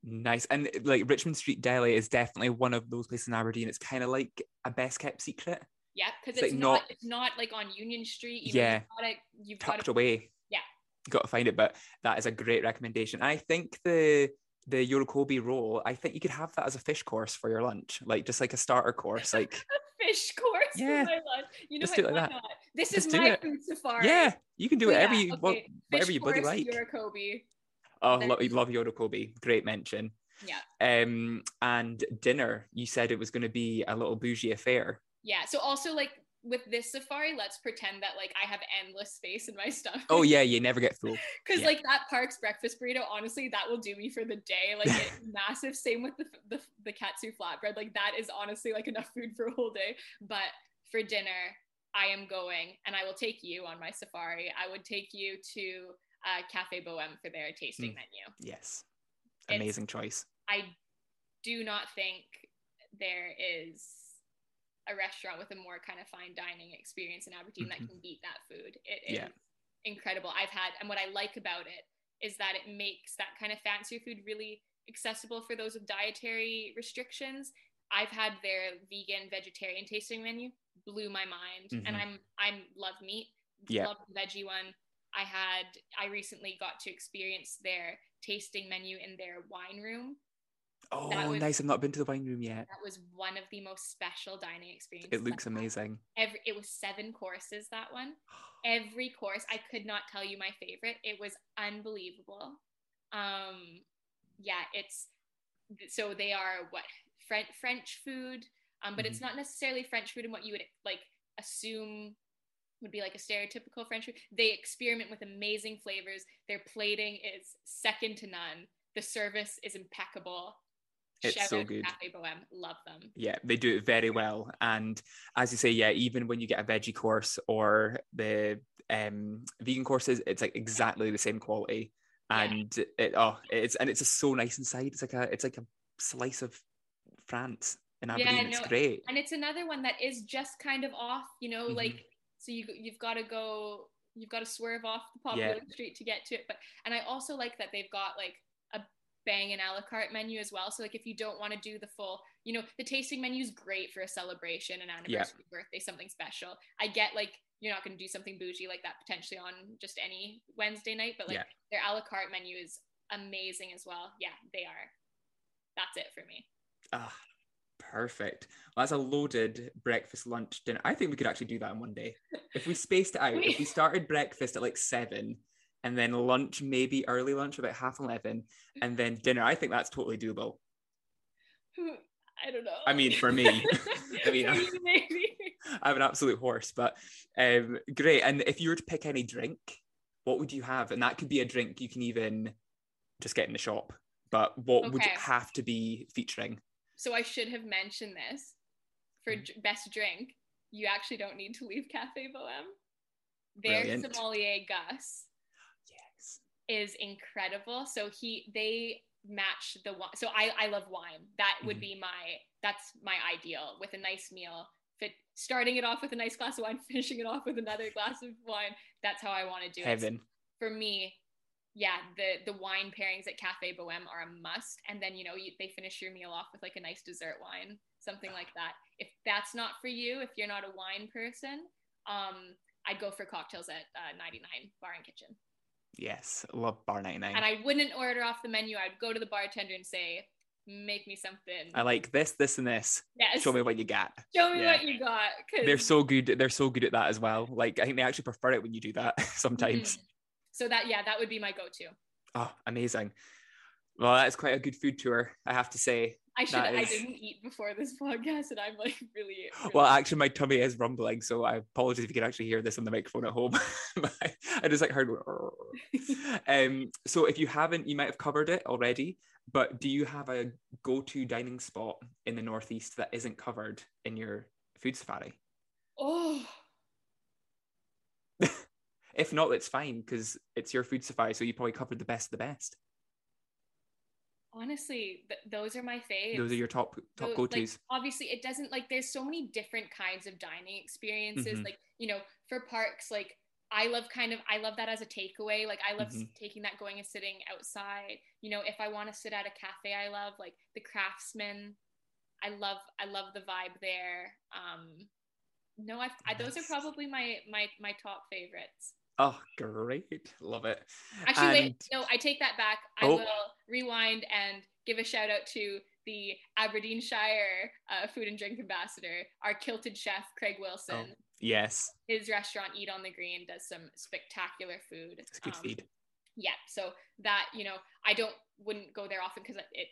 nice. And like Richmond Street Deli is definitely one of those places in Aberdeen. It's kind of like a best kept secret, Yeah, because It's it's, like not, not- it's not like on Union Street. Yeah. you've got got tucked to away. Yeah. Got to find it, but that is a great recommendation. I think the the Yorokobi roll, I think you could have that as a fish course for your lunch, like just like a starter course. Like, fish course Yeah. for my lunch. You know Just what? do it like Why that. not? This Just is my it. food safari. yeah, you can do whatever yeah, you what, okay, whatever you bloody like. Yorokobi. Oh, love Yorokobi. Great mention. Yeah. Um, and dinner, you said it was going to be a little bougie affair. Yeah. So also like with this safari, let's pretend that like I have endless space in my stomach. Oh yeah, you never get full. Because Yeah. like that Parks breakfast burrito, honestly, that will do me for the day. Like it's massive. Same with the, the the katsu flatbread. Like that is honestly like enough food for a whole day. But for dinner, I am going, and I will take you on my safari. I would take you to uh, Cafe Bohème for their tasting Mm. menu. Yes, It's- amazing choice. I do not think there is a restaurant with a more kind of fine dining experience in Aberdeen Mhm. that can beat that food. It is Yeah. incredible. I've had, and what I like about it is that it makes that kind of fancier food really accessible for those with dietary restrictions. I've had their vegan vegetarian tasting menu, blew my mind, Mhm. and I'm I'm love meat, Yeah. love the veggie one. I had I recently got to experience their tasting menu in their wine room Oh, was- nice. I've not been to the wine room yet. that was one of the most special dining experiences. It looks amazing. Every it was seven courses that one. Every course, I could not tell you my favorite. It was unbelievable. Um, yeah, it's so they are what French French food, um, but Mm-hmm. it's not necessarily French food and what you would like assume would be like a stereotypical French food. They experiment with amazing flavors. Their plating is second to none. The service is impeccable. It's Shout so good. Cafe Bohème. Love them. Yeah, they do it very well. And as you say, yeah, even when you get a veggie course or the um, vegan courses, it's like exactly the same quality. Yeah. And it oh, it's and it's just so nice inside. It's like a it's like a slice of France in Aberdeen. Yeah, it's great. and it's another one that is just kind of off you know Mhm. like so you you've got to go you've got to swerve off the popular Yeah. street to get to it but and i also like that they've got like bang an a la carte menu as well. So like if you don't want to do the full, you know, the tasting menu is great for a celebration, an anniversary, yeah. birthday, something special. I get like you're not going to do something bougie like that potentially on just any Wednesday night, but like yeah. their a la carte menu is amazing as well. Yeah, they are. That's it for me. Ah, perfect. Well, that's a loaded breakfast, lunch, dinner. I think we could actually do that in one day. If we spaced it out, if we started breakfast at like seven and then lunch, maybe early lunch about half 11, and then dinner, I think that's totally doable. I don't know. I mean, for me, I mean, maybe. I'm an absolute horse, but um, great. And if you were to pick any drink, what would you have? And that could be a drink you can even just get in the shop. But what okay. would it have to be featuring? So I should have mentioned this for mm. best drink. You actually don't need to leave Cafe Bohème. Their Brilliant. sommelier Gus. Is incredible. So he they match the wine. So I I love wine. That would mm-hmm. be my that's my ideal with a nice meal. Fit starting it off with a nice glass of wine, finishing it off with another glass of wine. That's how I want to do Heaven. it. Heaven. For me, yeah, the the wine pairings at Cafe Bohème are a must. And then you know you, they finish your meal off with like a nice dessert wine, something like that. If that's not for you, if you're not a wine person, um, I'd go for cocktails at uh, 99 Bar and Kitchen. Yes, love Bar 99. And I wouldn't order off the menu. I'd go to the bartender and say, make me something. I like this, this, and this. Yes. Show me what you got. Show me yeah. what you got. They're so good. They're so good at that as well. Like I think they actually prefer it when you do that sometimes. Mm-hmm. So that yeah, that would be my go-to. Oh, amazing. Well, that's quite a good food tour, I have to say. I should. Is... I didn't eat before this podcast, and I'm like really, really. Well, actually, my tummy is rumbling, so I apologize if you can actually hear this on the microphone at home. I just like heard. um. So, if you haven't, you might have covered it already. But do you have a go-to dining spot in the northeast that isn't covered in your food safari? Oh. if not, it's fine because it's your food safari, so you probably covered the best of the best honestly th- those are my faves those are your top top go-to's like, obviously it doesn't like there's so many different kinds of dining experiences. Mm-hmm. like you know for parks like i love kind of i love that as a takeaway. Like i love mm-hmm. taking that going and sitting outside. You know if i want to sit at a cafe i love like the craftsman i love i love the vibe there. Um no I've, I, those are probably my my my top favorites Oh, great. Love it. Actually, and... wait, no, I take that back. I oh. will rewind and give a shout out to the Aberdeenshire uh, food and drink ambassador, our kilted chef, Craig Wilson. Oh, yes. His restaurant, Eat on the Green, does some spectacular food. It's good um, feed. Yeah. So that, you know, I don't, wouldn't go there often because it,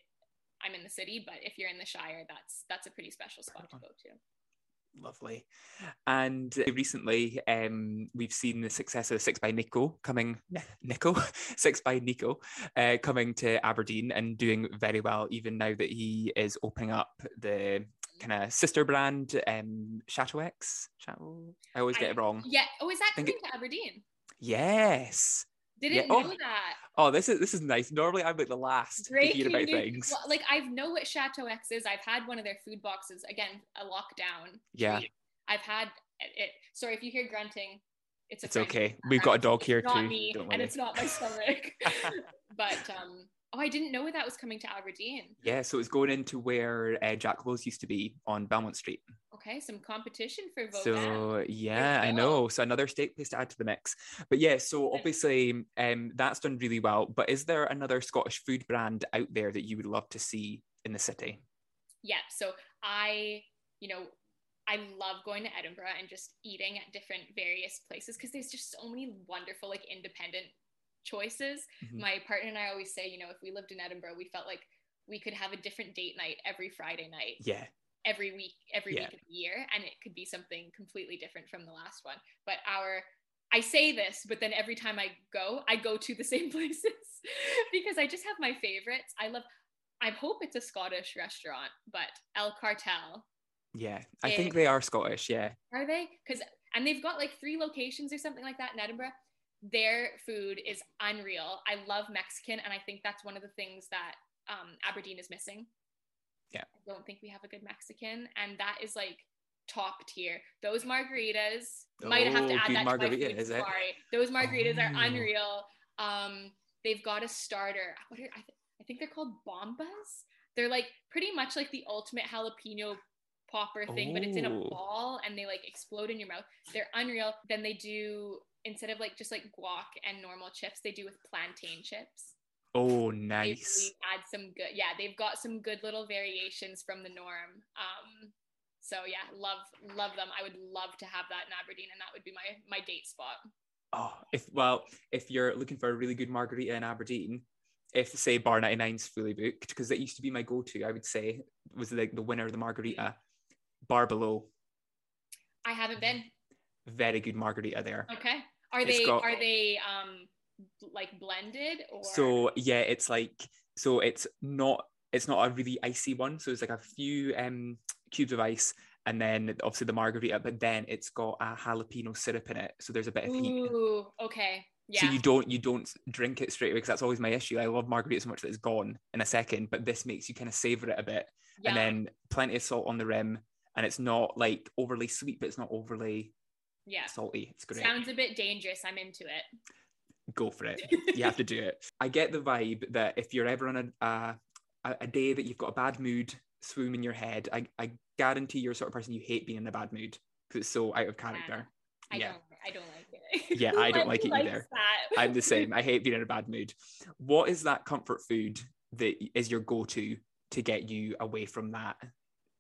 I'm in the city, but if you're in the Shire, that's, that's a pretty special spot to go to. Lovely. And recently, um, we've seen the success of Six by Nico coming, Nico, Six by Nico, uh, coming to Aberdeen and doing very well, even now that he is opening up the kind of sister brand, um, Chateau X. Chateau? I always get I, it wrong. Yeah. Oh, is that coming it, to Aberdeen? Yes. Didn't yeah. know oh. that. Oh, this is this is nice. Normally, I'm like the last Great. to hear about things. Well, like I know what Chateau X is. I've had one of their food boxes. Again, a lockdown. Yeah. Treat. I've had it. Sorry if you hear grunting. It's, it's okay. We've got a dog here too. Not me, and it's not my stomach. but um, Oh, I didn't know that was coming to Aberdeen. Yeah, so it's going into where uh, Jack Wills used to be on Belmont Street. Okay, some competition for Vauban. So yeah, I know. So another steak place to add to the mix. But yeah, so obviously um, that's done really well. But is there another Scottish food brand out there that you would love to see in the city? Yeah, so I, you know, I love going to Edinburgh and just eating at different various places because there's just so many wonderful like independent choices. Mm-hmm. My partner and I always say, you know, if we lived in Edinburgh, we felt like we could have a different date night every Friday night. Yeah. Every week, every yeah. week of the year, and it could be something completely different from the last one. But our I say this, but then every time I go, I go to the same places because I just have my favorites. I love I hope it's a Scottish restaurant, but El Cartel. Yeah, I think they are Scottish. Yeah. Are they? Because and they've got like three locations or something like that in Edinburgh their food is unreal. I love Mexican, and I think that's one of the things that um, Aberdeen is missing. Yeah. I don't think we have a good Mexican, and that is like top tier. Those margaritas oh, might have to add that margarita, to my food Sorry, those margaritas oh. are unreal. Um, they've got a starter. What are, I, th- I think they're called bombas. They're like pretty much like the ultimate jalapeno popper thing, but it's in a Oh. ball and they like explode in your mouth. They're unreal. Then they do instead of like just like guac and normal chips, they do with plantain chips. Oh, nice. add some good. Yeah, they've got some good little variations from the norm. Um, so yeah, love love them. I would love to have that in Aberdeen, and that would be my my date spot. Oh, if well, if you're looking for a really good margarita in Aberdeen, if say Bar 99's fully booked, because that used to be my go-to, I would say was like the winner of the margarita. Bar below, I haven't been. very good margarita there. Okay. Are they got- are they um like blended or So yeah, it's like so it's not it's not a really icy one. So it's like a few um cubes of ice and then obviously the margarita, but then it's got a jalapeno syrup in it. So there's a bit of heat. Ooh, okay. Yeah. So you don't you don't drink it straight away because that's always my issue. I love margarita so much that it's gone in a second, but this makes you kind of savor it a bit, yeah. and then plenty of salt on the rim, and it's not like overly sweet, but it's not overly yeah. salty. It's great. Sounds a bit dangerous. I'm into it. Go for it. You have to do it. I get the vibe that if you're ever on a uh, a, day that you've got a bad mood swoon in your head, I, I guarantee you're the sort of person you hate being in a bad mood because it's so out of character. I Yeah. don't I don't like it. Yeah, I don't like it either. that? I'm the same. I hate being in a bad mood. What is that comfort food that is your go-to to get you away from that,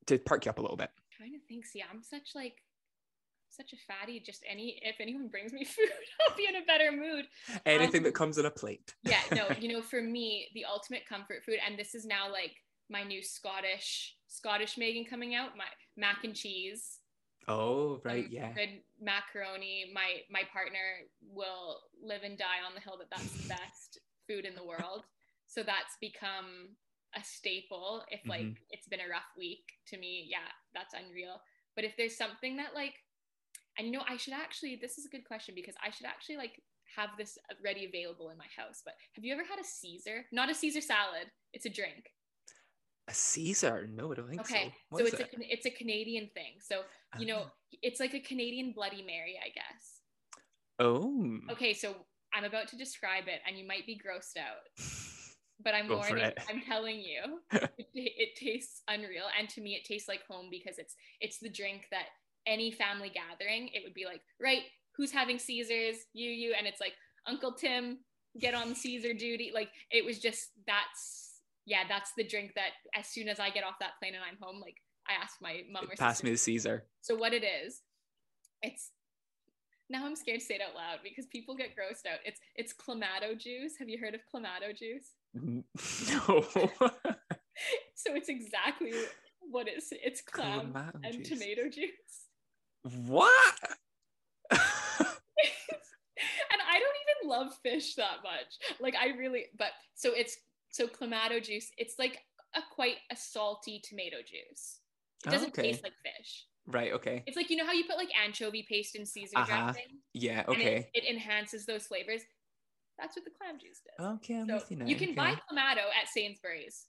to perk you up a little bit? i trying to think. See, I'm such like such a fatty. Just any if anyone brings me food, I'll be in a better mood. Anything Um, that comes on a plate. Yeah, no, you know, for me, the ultimate comfort food, and this is now like my new Scottish Scottish Megan coming out, my mac and cheese. Oh, right, some yeah. Good macaroni. My my partner will live and die on the hill that that's the best food in the world. So that's become a staple. If like Mhm. it's been a rough week to me, yeah, that's unreal. But if there's something that like, and you know, I should actually. This is a good question because I should actually like have this ready available in my house. But have you ever had a Caesar? Not a Caesar salad. It's a drink. A Caesar? No, I don't think Okay, so. What so it's it? a it's a Canadian thing. So you know, Ah. it's like a Canadian Bloody Mary, I guess. Oh. Okay, so I'm about to describe it, and you might be grossed out, but I'm Go warning. I'm telling you, it, it tastes unreal, and to me, it tastes like home because it's it's the drink that any family gathering, it would be like, right, who's having Caesars? You, you, and it's like Uncle Tim, get on Caesar duty. Like it was just that's yeah, that's the drink that as soon as I get off that plane and I'm home, like I ask my mom or Pass sister me the Caesar. so what it is, it's now I'm scared to say it out loud because people get grossed out. It's it's clamato juice. Have you heard of clamato juice? No. So it's exactly what it's it's clam Clamato and juice. tomato juice. What? and I don't even love fish that much. Like I really but so it's so clamato juice, it's like a quite a salty tomato juice. It doesn't okay. taste like fish. right, okay. It's like you know how you put like anchovy paste in Caesar Uh-huh. dressing? Yeah, and okay. it, it enhances those flavors. That's what the clam juice does. Okay, I'm so you you can okay. buy clamato at Sainsbury's.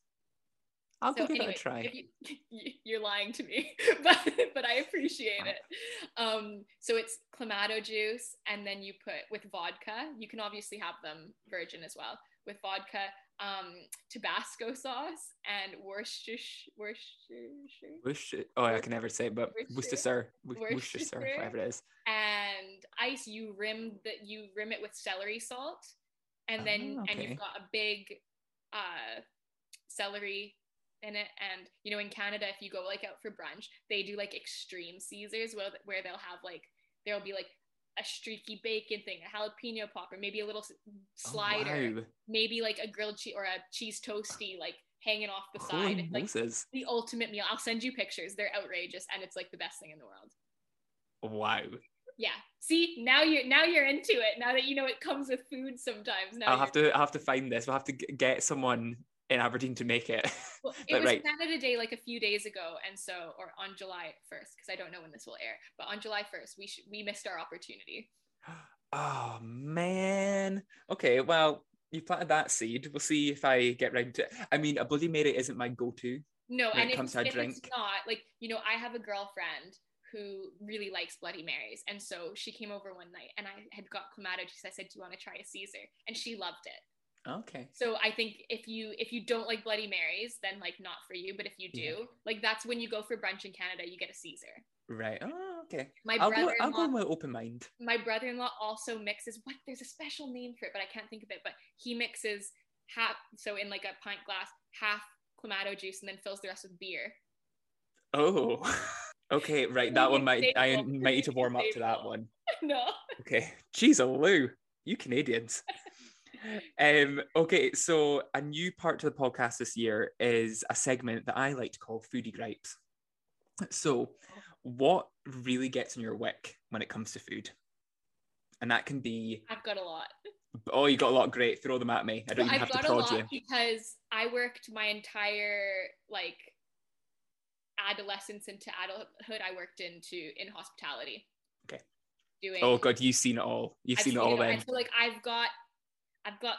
I'll so give anyway, it a try. you, you're lying to me, but but I appreciate it. Um, so it's clamato juice, and then you put with vodka. You can obviously have them virgin as well with vodka, um, Tabasco sauce, and Worcestershire. Worcestershire. Worcester. Oh, I can never say it, but Worcestershire. Worcestershire. Worcestershire, Worcestershire. whatever it is. and ice you rim that you rim it with celery salt and then Ah, and you've got a big uh celery in it. And you know in canada if you go like out for brunch they do like extreme caesars where, where they'll have like there'll be like a streaky bacon thing a jalapeno popper maybe a little Oh, slider wow. maybe like a grilled cheese or a cheese toasty like hanging off the Holy side. It's like the ultimate meal. I'll send you pictures. They're outrageous and it's like the best thing in the world. Wow. yeah. See now you're now you're into it. Now that you know it comes with food sometimes. Now I'll have to I'll have to find this. We'll have to get someone in Aberdeen to make it. well, it was right. canada day like a few days ago and so or on july 1st because i don't know when this will air but on july 1st we should we missed our opportunity Oh man. Okay, well, you planted that seed. We'll see if I get round to it. I mean, a Bloody Mary isn't my go-to. no When it and if, comes to a if it's not like you know i have a girlfriend who really likes bloody marys and so she came over one night and i had got clamato juice i said do you want to try a caesar and she loved it Okay. So I think if you if you don't like Bloody Marys, then like not for you. But if you do, Yeah. like that's when you go for brunch in Canada, you get a Caesar. Right. Oh, okay. My I'll go, brother I'll go with open mind. my brother-in-law also mixes what there's a special name for it but i can't think of it but he mixes half so in like a pint glass half clamato juice and then fills the rest with beer Oh. Okay, right. That one might I might need to warm up to that one. no Okay. Jeez, oh Lou, you Canadians. Um, okay, so a new part to the podcast this year is a segment that I like to call Foodie Gripes. So, what really gets in your wick when it comes to food? And that can be, i've got a lot oh, you got a lot. Great, throw them at me. I don't even i've have to got a prod lot you. because i worked my entire like adolescence into adulthood i worked into in hospitality Okay. doing Oh god, you've seen it all. You've I've seen it all then. And so like I've got I've got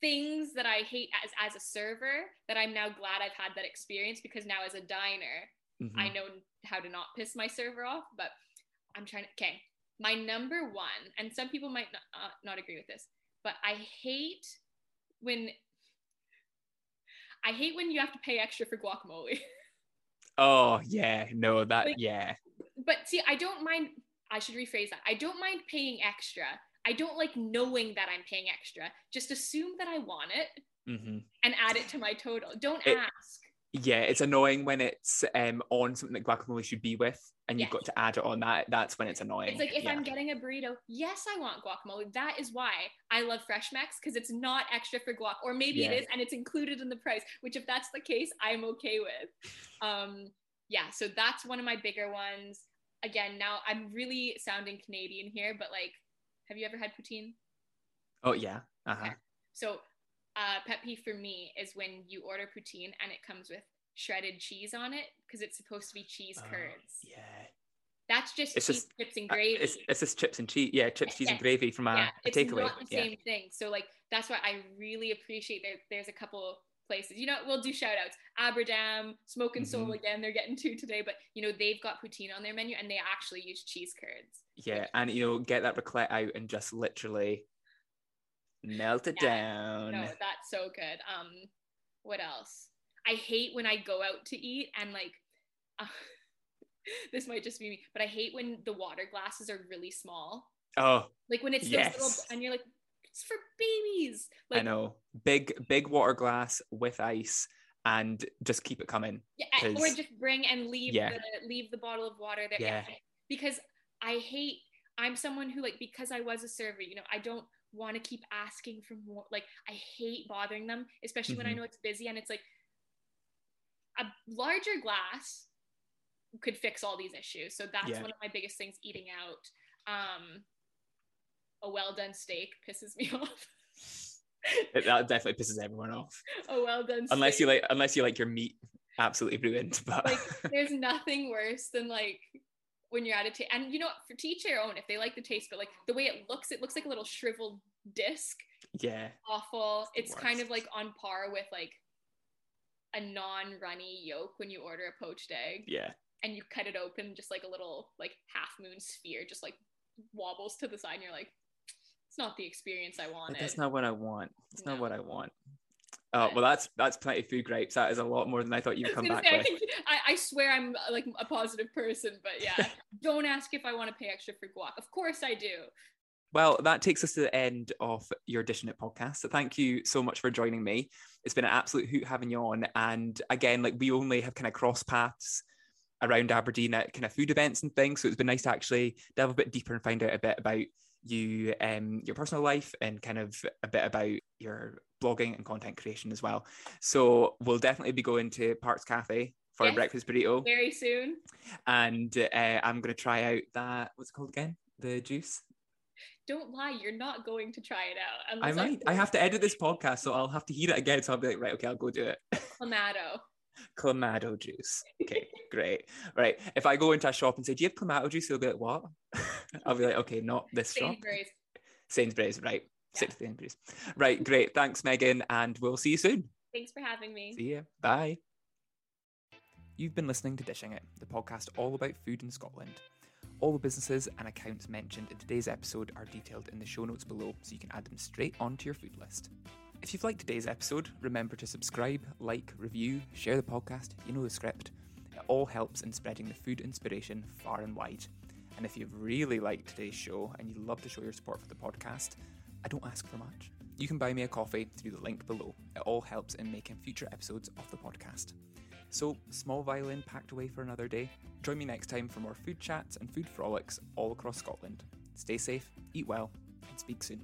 things that I hate as as a server that I'm now glad I've had that experience because now as a diner Mhm. I know how to not piss my server off, but I'm trying to okay. My number one, and some people might not, uh, not agree with this, but I hate when I hate when you have to pay extra for guacamole. Oh yeah, no, that Like- yeah. but see, I don't mind. I should rephrase that. I don't mind paying extra. I don't like knowing that I'm paying extra. Just assume that I want it hmm and add it to my total. Don't It- ask. Yeah, it's annoying when it's um on something that guacamole should be with, and you've Yes. got to add it on that. That's when it's annoying. It's like if yeah. I'm getting a burrito, yes, I want guacamole. That is why I love Fresh Max because it's not extra for guac, or maybe Yeah. it is and it's included in the price. Which, if that's the case, I'm okay with. Um, yeah, so that's one of my bigger ones. Again, now I'm really sounding Canadian here, but like, have you ever had poutine? Oh yeah. Uh huh. Okay. So, uh, pet peeve for me is when you order poutine and it comes with shredded cheese on it because it's supposed to be cheese curds. Oh, yeah. That's just It's cheese just- chips and Uh, gravy. It's it's just chips and cheese. Yeah, chips, cheese, and gravy from a, yeah, a it's takeaway. not the yeah. same thing. So like that's why I really appreciate there. There's a couple places. You know, we'll do shout outs. Aberdam, Smoke and Soul Mhm. again. They're getting two today, but you know they've got poutine on their menu and they actually use cheese curds. Yeah, and you know, get that raclette out and just literally melt it Yeah. down. No, that's so good. Um, what else? I hate when I go out to eat and like, uh, this might just be me, but I hate when the water glasses are really small. Oh, Like when it's those little, Yes. and you're like, it's for babies. I know. Big big water glass with ice, and just keep it coming. yeah, or just bring and leave Yeah. the leave the bottle of water there. Yeah. Because I hate. I'm someone who like because I was a server. You know, I don't want to keep asking for more. Like I hate bothering them, especially when I Mhm. know it's busy and it's like a larger glass could fix all these issues. So that's Yeah. one of my biggest things eating out. Um, a well done steak pisses me off. It, that definitely pisses everyone off. a well done Unless you like, unless you like your meat absolutely ruined. But like there's nothing worse than like when you're at a ta- and you know what, for to each their own if they like the taste but like the way it looks it looks like a little shriveled disc yeah, awful the it's kind of like on par with like a non-runny yolk when you order a poached egg yeah. and you cut it open just like a little like half moon sphere just like wobbles to the side and you're like it's not the experience i Like, wanted that's not what I want. That's not what I want. Oh well, that's that's plenty of food gripes. That is a lot more than I thought you'd come back say, I, with. think, I, I swear I'm like a positive person, but yeah, don't ask if I want to pay extra for guac. Of course I do. Well, that takes us to the end of your Dishing It podcast. So thank you so much for joining me. It's been an absolute hoot having you on. And again, like we only have kind of cross paths around Aberdeen at kind of food events and things. So it's been nice to actually delve a bit deeper and find out a bit about you, um, your personal life, and kind of a bit about your blogging and content creation as well. So we'll definitely be going to Parks Cafe for a breakfast burrito, Very soon. and uh, I'm going to try out that. What's it called again? The juice. Don't lie, you're not going to try it out. I might. I have to edit this podcast, so I'll have to hear it again. So I'll be like, right, okay, I'll go do it. Clamato. Clamato juice. Okay, great. Right. If I go into a shop and say, "Do you have clamato juice?" They'll be like, "What?" I'll be like, "Okay, not this shop." Sainsbury's. Sainsbury's, right? Yeah. to Sainsbury's. Right. Great. Thanks, Megan, and we'll see you soon. Thanks for having me. See you. Bye. You've been listening to Dishing It, the podcast all about food in Scotland. All the businesses and accounts mentioned in today's episode are detailed in the show notes below, so you can add them straight onto your food list. If you've liked today's episode, remember to subscribe, like, review, share the podcast. You know the script. It all helps in spreading the food inspiration far and wide. And if you've really liked today's show and you'd love to show your support for the podcast, I don't ask for much. You can buy me a coffee through the link below. It all helps in making future episodes of the podcast. So, small violin packed away for another day. Join me next time for more food chats and food frolics all across Scotland. Stay safe, eat well, and speak soon.